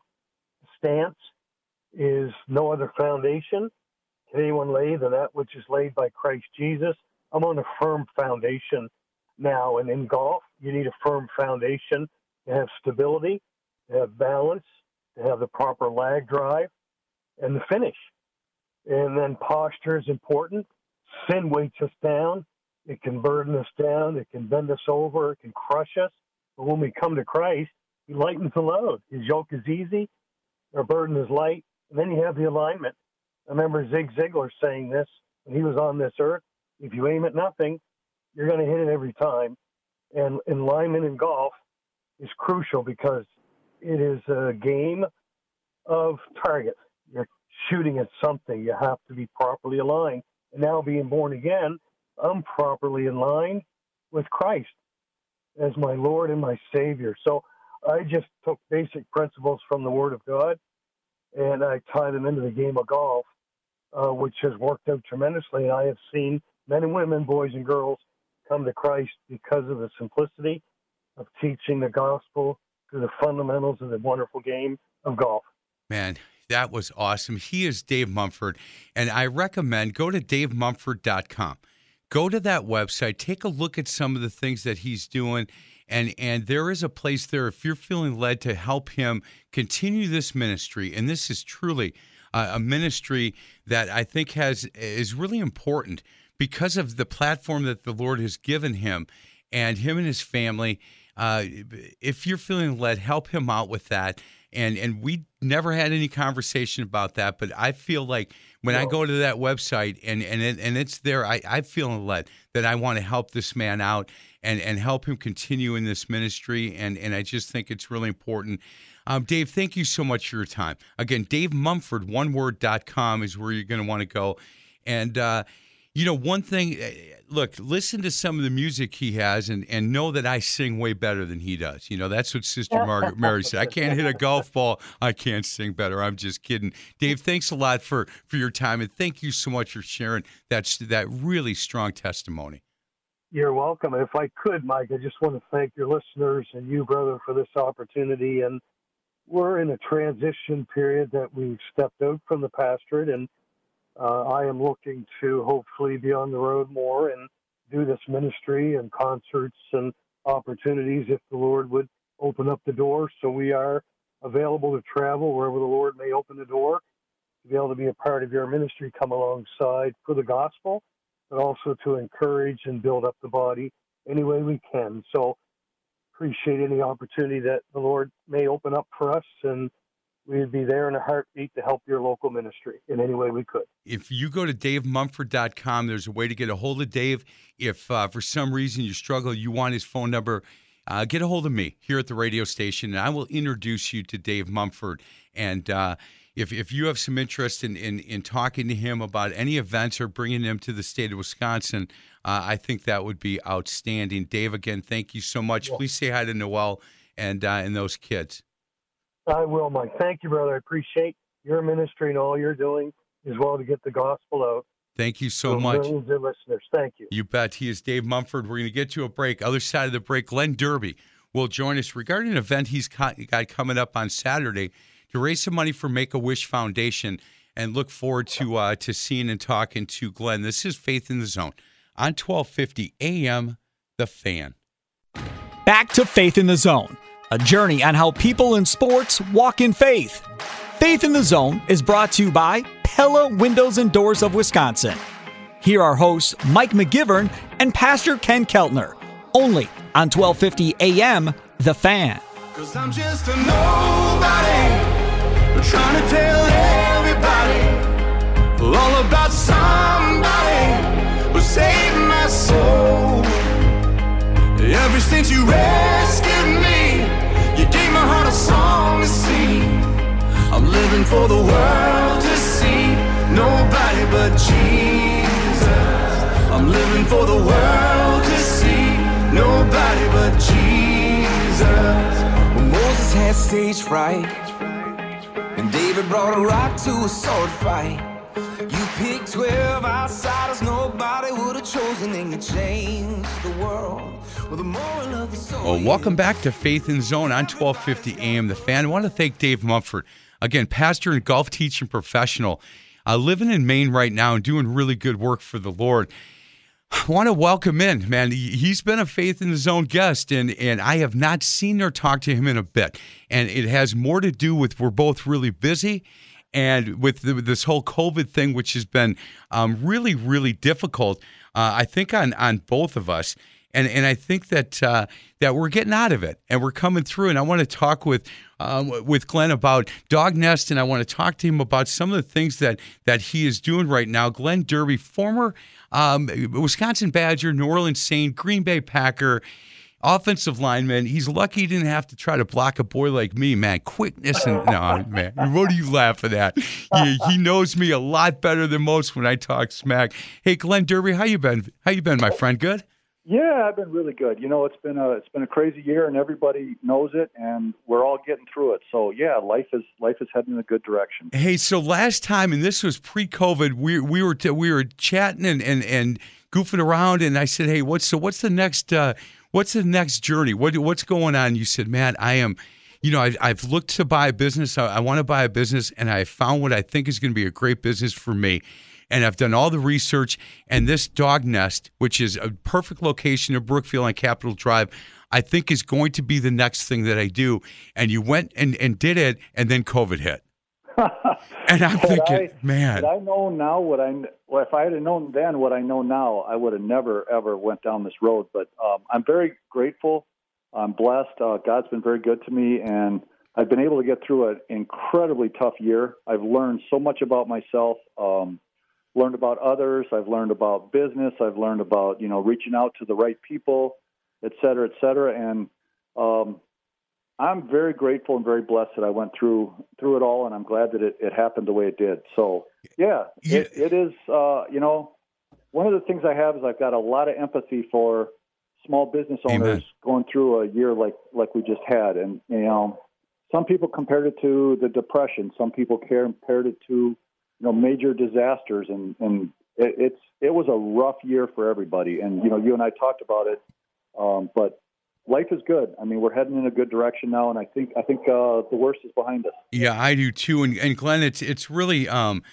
Stance is no other foundation can anyone lay than that which is laid by Christ Jesus. I'm on a firm foundation now, and in golf, you need a firm foundation to have stability, to have balance, to have the proper lag drive, and the finish. And then posture is important. Sin weights us down. It can burden us down. It can bend us over. It can crush us. But when we come to Christ, He lightens the load. His yoke is easy. Our burden is light. And then you have the alignment. I remember Zig Ziglar saying this when he was on this earth. If you aim at nothing, you're going to hit it every time. And alignment in golf is crucial because it is a game of target. You're shooting at something. You have to be properly aligned. Now being born again, I'm properly in line with Christ as my Lord and my Savior. So I just took basic principles from the Word of God and I tied them into the game of golf, uh, which has worked out tremendously. And I have seen men and women, boys and girls, come to Christ because of the simplicity of teaching the gospel through the fundamentals of the wonderful game of golf. Man, that was awesome. He is Dave Mumford, and I recommend go to davemumford.com. Go to that website, take a look at some of the things that he's doing, and and there is a place there if you're feeling led to help him continue this ministry. And this is truly uh, a ministry that I think has is really important because of the platform that the Lord has given him and him and his family. Uh, if you're feeling led, help him out with that. And and we never had any conversation about that, but I feel like when I go to that website and and it, and it's there, I I feel led that I want to help this man out and and help him continue in this ministry. And and I just think it's really important. Um, Dave, thank you so much for your time. Again, Dave Mumford, oneword.com is where you're going to want to go. And uh, you know, one thing, eh, look, listen to some of the music he has and, and know that I sing way better than he does. You know, that's what Sister Margaret [laughs] Mary said. I can't hit a golf ball. I can't sing better. I'm just kidding. Dave, thanks a lot for, for your time. And thank you so much for sharing that, that really strong testimony. You're welcome. If I could, Mike, I just want to thank your listeners and you, brother, for this opportunity. And we're in a transition period that we've stepped out from the pastorate and uh, I am looking to hopefully be on the road more and do this ministry and concerts and opportunities if the Lord would open up the door. So we are available to travel wherever the Lord may open the door to be able to be a part of your ministry, come alongside for the gospel, but also to encourage and build up the body any way we can. So appreciate any opportunity that the Lord may open up for us and we'd be there in a heartbeat to help your local ministry in any way we could. If you go to davemumford.com, there's a way to get a hold of Dave. If uh, for some reason you struggle, you want his phone number, uh, get a hold of me here at the radio station, and I will introduce you to Dave Mumford. And uh, if, if you have some interest in, in, in, talking to him about any events or bringing him to the state of Wisconsin, uh, I think that would be outstanding. Dave, again, thank you so much. Yeah. Please say hi to Noel and uh, and those kids. I will, Mike. Thank you, brother. I appreciate your ministry and all you're doing as well to get the gospel out. Thank you so much. Millions of listeners. Thank you. You bet. He is Dave Mumford. We're going to get to a break. Other side of the break, Glenn Derby will join us regarding an event he's got coming up on Saturday to raise some money for Make a Wish Foundation. And look forward to uh, to seeing and talking to Glenn. This is Faith in the Zone on 1250 AM. The Fan. Back to Faith in the Zone a journey on how people in sports walk in faith. Faith in the Zone is brought to you by Pella Windows and Doors of Wisconsin. Here are hosts Mike McGivern and Pastor Ken Keltner, only on 1250 AM The Fan. Cause I'm just a I'm for the world to see. Nobody but Jesus. I'm living for the world to see. Nobody but Jesus. When Moses had stage fright, and David brought a rock to a sword fight. You picked 12 outsiders nobody would have chosen, and you changed the world. Well, welcome back to Faith in Zone on 1250 AM. The fan. I want to thank Dave Mumford, again, pastor and golf teaching professional, uh, living in Maine right now and doing really good work for the Lord. [sighs] I want to welcome in, man. He's been a Faith in the Zone guest, and and I have not seen or talked to him in a bit. And it has more to do with we're both really busy, and with, the, this whole COVID thing, which has been um, really, really difficult. Uh, I think on on both of us and and I think that uh, that we're getting out of it and we're coming through. And I want to talk with um, with Glenn about Dog Nest, and I want to talk to him about some of the things that that he is doing right now. Glenn Derby, former um, Wisconsin Badger, New Orleans Saint, Green Bay Packer. Offensive lineman. He's lucky he didn't have to try to block a boy like me, man. Quickness and no, man. What are you laughing at? He, he knows me a lot better than most when I talk smack. Hey, Glenn Derby, how you been? How you been, my friend? Good. Yeah, I've been really good. You know, it's been a it's been a crazy year, and everybody knows it, and we're all getting through it. So yeah, life is life is heading in a good direction. Hey, so last time, and this was pre-COVID, we we were t- we were chatting and and and goofing around, and I said, "Hey, what's so? What's the next? Uh, what's the next journey? What what's going on?" You said, "Man, I am." You know, I, I've looked to buy a business. I, I want to buy a business, and I found what I think is going to be a great business for me and I've done all the research. And this dog nest, which is a perfect location in Brookfield on Capitol Drive, I think is going to be the next thing that I do. And you went and, and did it, and then COVID hit. [laughs] and I'm thinking, I- man, I know now what I well, if I had known then what I know now, I would have never ever went down this road. But um, I'm very grateful. I'm blessed. Uh, God's been very good to me, and I've been able to get through an incredibly tough year. I've learned so much about myself. Um, learned about others. I've learned about business. I've learned about you know reaching out to the right people, et cetera, et cetera. And um, I'm very grateful and very blessed that I went through through it all, and I'm glad that it, it happened the way it did. So yeah, Yeah. It, it is. Uh, you know, one of the things I have is I've got a lot of empathy for small business owners Amen. going through a year like like we just had, and you know, some people compared it to the depression. Some people care compared it to you know major disasters, and and it, it's it was a rough year for everybody. And you know, you and I talked about it, um, but life is good. I mean, we're heading in a good direction now, and I think I think uh, the worst is behind us. Yeah, I do too. And, and Glenn, it's it's really um,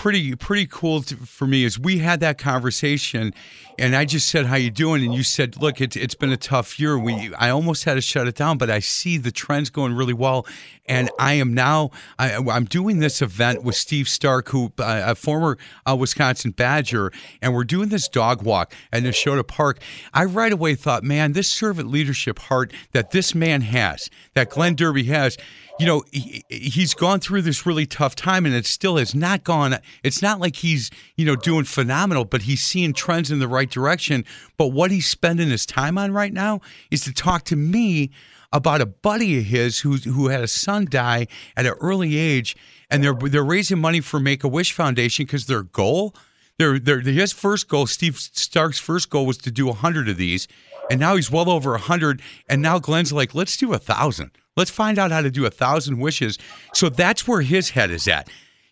pretty pretty cool to, for me is we had that conversation, and I just said, "How you doing?" And you said, "Look, it's it's been a tough year. We I almost had to shut it down, but I see the trends going really well, and I am now I, I'm doing this event with Steve Stark, who uh, a former uh, Wisconsin Badger, and we're doing this dog walk at Neshota Park. I right away thought, man, this servant leadership heart that this man has, that Glenn Derby has." You know he, he's gone through this really tough time and it still has not gone it's not like he's you know doing phenomenal but he's seeing trends in the right direction but what he's spending his time on right now is to talk to me about a buddy of his who who had a son die at an early age and they're they're raising money for Make a Wish Foundation because their goal their, their his first goal, Steve Stark's first goal was to do 100 of these, and now he's well over 100. And now Glenn's like, let's do a thousand. Let's find out how to do a thousand wishes. So that's where his head is at.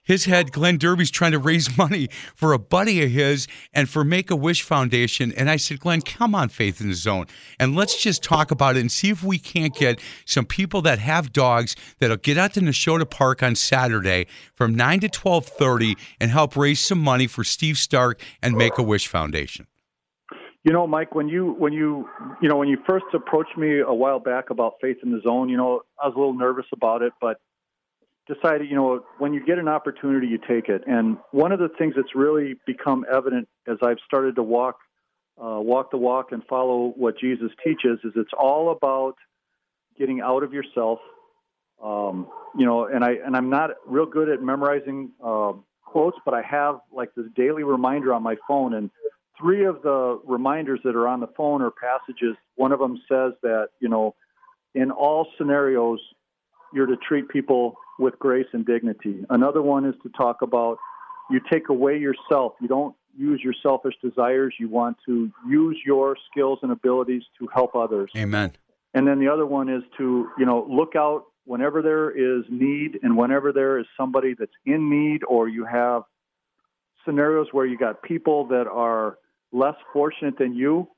His head, Glenn Derby's trying to raise [laughs] money for a buddy of his and for Make a Wish Foundation. And I said, Glenn, come on, Faith in the Zone, and let's just talk about it and see if we can't get some people that have dogs that'll get out to Neshota Park on Saturday from nine to twelve thirty and help raise some money for Steve Stark and Make a Wish Foundation. You know, Mike, when you when you you know when you first approached me a while back about faith in the zone, you know, I was a little nervous about it, but decided, you know, when you get an opportunity, you take it. And one of the things that's really become evident as I've started to walk uh, walk the walk and follow what Jesus teaches is it's all about getting out of yourself. Um, you know, and I and I'm not real good at memorizing uh, quotes, but I have like this daily reminder on my phone, and three of the reminders that are on the phone are passages. One of them says that you know, in all scenarios, you're to treat people with grace and dignity. Another one is to talk about you take away yourself. You don't use your selfish desires. You want to use your skills and abilities to help others. Amen. And then the other one is to, you know, look out whenever there is need and whenever there is somebody that's in need or you have scenarios where you got people that are less fortunate than you,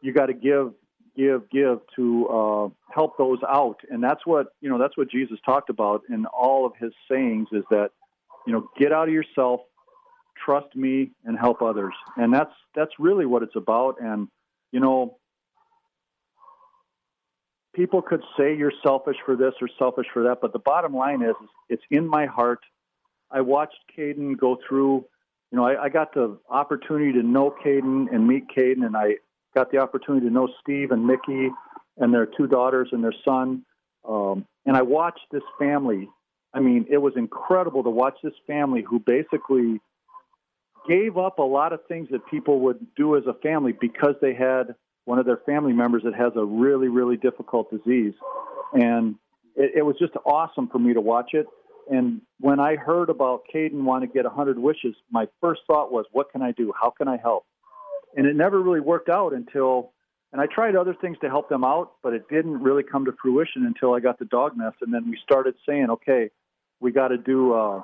you got to give give give to uh, help those out. And that's what you know that's what jesus talked about in all of his sayings is that you know get out of yourself trust me and help others. And that's that's really what it's about. And you know people could say you're selfish for this or selfish for that but the bottom line is it's in my heart. I watched caden go through you know I, I got the opportunity to know caden and meet caden and i got the opportunity to know Steve and Mickey and their two daughters and their son. Um, and I watched this family. I mean, it was incredible to watch this family who basically gave up a lot of things that people would do as a family because they had one of their family members that has a really, really difficult disease. And it, it was just awesome for me to watch it. And when I heard about Caden want to get 100 wishes, my first thought was, what can I do? How can I help? and it never really worked out until and I tried other things to help them out, but it didn't really come to fruition until I got the dog nest, and then we started saying, okay, we got to do uh,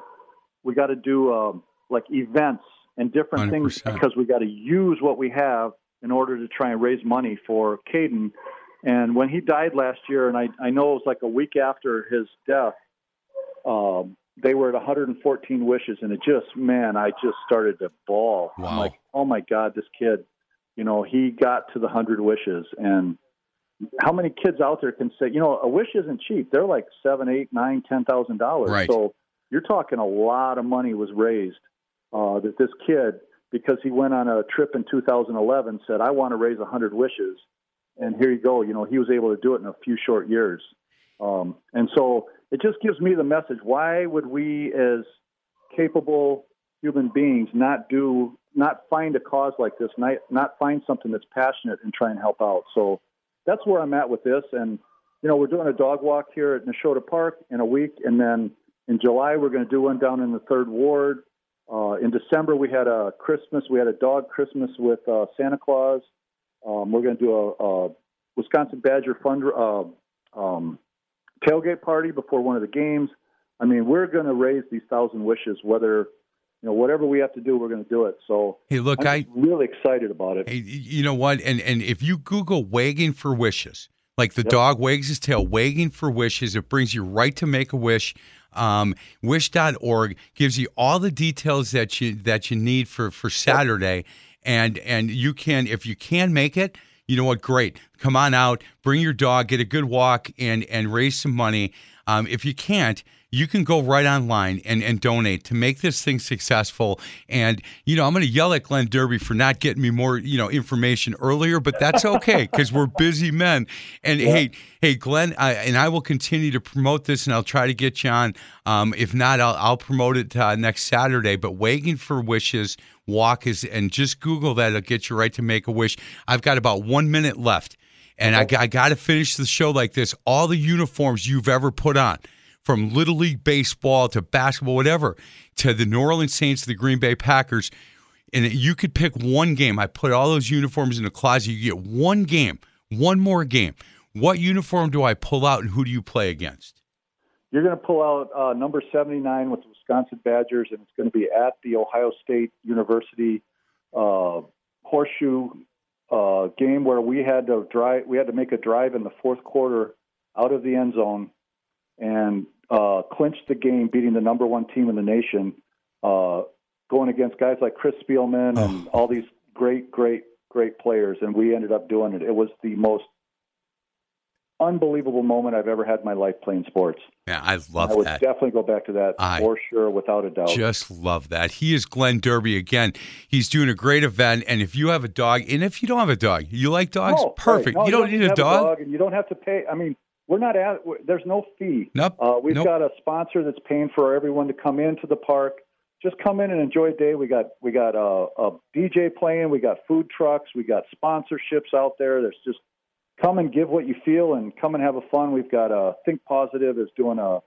we got to do uh, like events and different things 100%. because we got to use what we have in order to try and raise money for Caden. And when he died last year, and I, I know it was like a week after his death, um, they were at 114 wishes, and it just, man, I just started to bawl. I'm Wow. like, oh my God, this kid, you know, he got to the 100 wishes. And how many kids out there can say, you know, a wish isn't cheap? They're like seven, eight, nine, ten thousand dollars. Right. So you're talking a lot of money was raised uh, that this kid, because he went on a trip in 2011, said, I want to raise 100 wishes. And here you go. You know, he was able to do it in a few short years. Um, and so it just gives me the message why would we, as capable human beings, not do, not find a cause like this, not, not find something that's passionate and try and help out? So that's where I'm at with this. And, you know, we're doing a dog walk here at Neshota Park in a week. And then in July, we're going to do one down in the third ward. Uh, in December, we had a Christmas. We had a dog Christmas with uh, Santa Claus. Um, we're going to do a, a Wisconsin Badger fund uh, um, tailgate party before one of the games. I mean, we're going to raise these thousand wishes, whether you know whatever we have to do, we're going to do it. So Hey, look, I'm I really excited about it. Hey, you know what? And and if you Google "wagging for wishes," like the Yep. dog wags his tail, wagging for wishes, it brings you right to Make a Wish. Um, wish.org gives you all the details that you that you need for for Saturday, and and you can if you can make it. You know what? Great. Come on out, bring your dog, get a good walk, and and raise some money. Um, if you can't, you can go right online and, and donate to make this thing successful. And, you know, I'm going to yell at Glenn Derby for not getting me more, you know, information earlier, but that's okay because we're busy men. And hey, hey, Glenn, I, and I will continue to promote this and I'll try to get you on. Um, if not, I'll, I'll promote it uh, next Saturday. But Wagging for Wishes walk is, and just Google that, it'll get you right to make a wish. I've got about one minute left. And I, I got to finish the show like this. All the uniforms you've ever put on, from Little League Baseball to basketball, whatever, to the New Orleans Saints, the Green Bay Packers, and you could pick one game. I put all those uniforms in the closet. You get one game, one more game. What uniform do I pull out and who do you play against? You're going to pull out uh, number 79 with the Wisconsin Badgers, and it's going to be at the Ohio State University uh, horseshoe uh, game where we had to drive. We had to make a drive in the fourth quarter out of the end zone and uh, clinch the game, beating the number one team in the nation, uh, going against guys like Chris Spielman and all these great, great, great players. And we ended up doing it. It was the most unbelievable moment I've ever had in my life playing sports. Yeah, I love I would that. definitely go back to that I for sure, without a doubt. Just love that. He is Glenn Derby again. He's doing a great event. And if you have a dog, and if you don't have a dog, you like dogs, No, perfect. right. No, you don't need a have dog. and you don't have to pay. I mean, we're not at. There's no fee. Nope. Uh, we've Nope. got a sponsor that's paying for everyone to come into the park. Just come in and enjoy a day. We got we got a, a DJ playing. We got food trucks. We got sponsorships out there. There's just come and give what you feel and come and have a fun. We've got a Think Positive is doing a,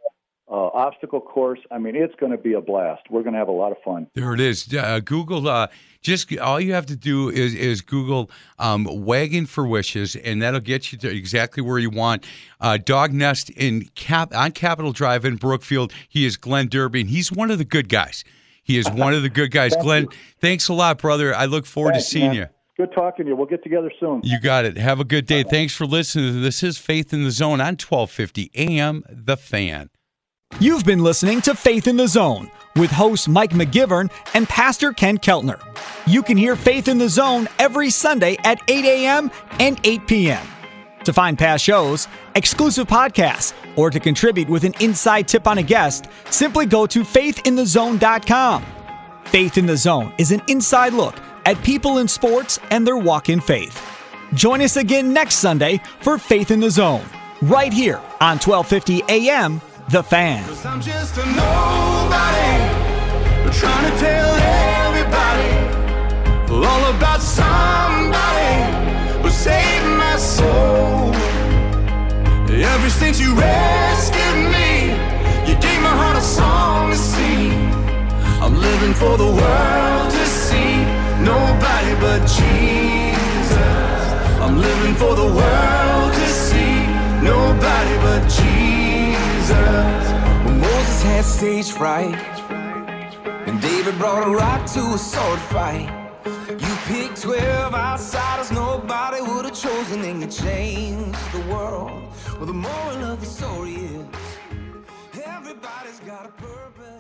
a obstacle course. I mean, it's going to be a blast. We're going to have a lot of fun. There it is. Uh, Google. Uh, just all you have to do is is Google um, "wagon for wishes," and that'll get you to exactly where you want. Uh, Dog Nest in Cap on Capitol Drive in Brookfield. He is Glenn Derby, and he's one of the good guys. He is one of the good guys. [laughs] Thank Glenn, you. thanks a lot, brother. I look forward Thanks, to seeing man. you. Good talking to you. We'll get together soon. You got it. Have a good day. Thanks for listening. This is Faith in the Zone on 1250 AM The Fan. You've been listening to Faith in the Zone with host Mike McGivern and Pastor Ken Keltner. You can hear Faith in the Zone every Sunday at 8 a.m. and 8 p.m. To find past shows, exclusive podcasts, or to contribute with an inside tip on a guest, simply go to faithinthezone.com. Faith in the Zone is an inside look at people in sports and their walk in faith. Join us again next Sunday for Faith in the Zone, right here on 1250 AM The Fan. I'm just a nobody trying to tell everybody all about somebody who saved my soul. Ever since you rescued me, you gave my heart a song to sing. I'm living for the world to see nobody but Jesus. I'm living for the world to see nobody but Jesus. When Moses had stage fright, and David David brought a rock to a sword fight. You picked 12 outsiders nobody would have chosen, and you changed the world. Well, the moral of the story is everybody's got a purpose.